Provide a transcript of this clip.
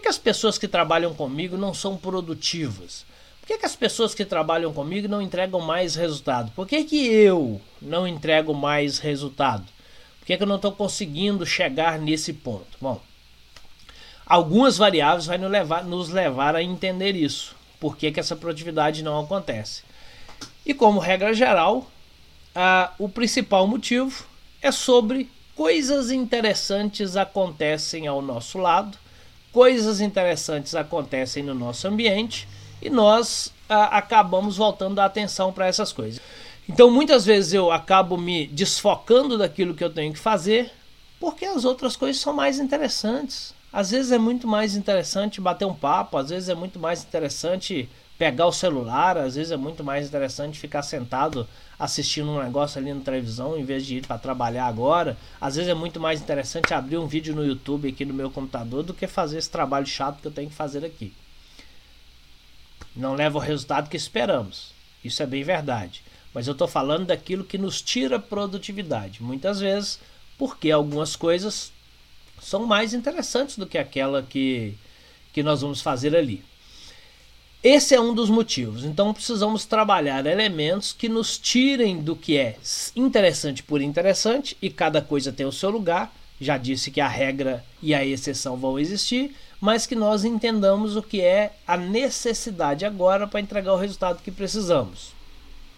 que, que as pessoas que trabalham comigo não são produtivas? Por que, que as pessoas que trabalham comigo não entregam mais resultado? Por que, que eu não entrego mais resultado? Por que, que eu não estou conseguindo chegar nesse ponto? Bom, algumas variáveis vão nos levar, nos levar a entender isso. Por que, que essa produtividade não acontece? E como regra geral, ah, o principal motivo é sobre coisas interessantes acontecem ao nosso lado, coisas interessantes acontecem no nosso ambiente e nós ah, acabamos voltando a atenção para essas coisas. Então muitas vezes eu acabo me desfocando daquilo que eu tenho que fazer porque as outras coisas são mais interessantes. Às vezes é muito mais interessante bater um papo, às vezes é muito mais interessante pegar o celular, às vezes é muito mais interessante ficar sentado assistindo um negócio ali na televisão em vez de ir para trabalhar agora. Às vezes é muito mais interessante abrir um vídeo no YouTube aqui no meu computador do que fazer esse trabalho chato que eu tenho que fazer aqui. Não leva o resultado que esperamos. Isso é bem verdade. Mas eu estou falando daquilo que nos tira produtividade. Muitas vezes, porque algumas coisas são mais interessantes do que aquela que, que nós vamos fazer ali. Esse é um dos motivos. Então precisamos trabalhar elementos que nos tirem do que é interessante por interessante e cada coisa tem o seu lugar. Já disse que a regra e a exceção vão existir, mas que nós entendamos o que é a necessidade agora para entregar o resultado que precisamos.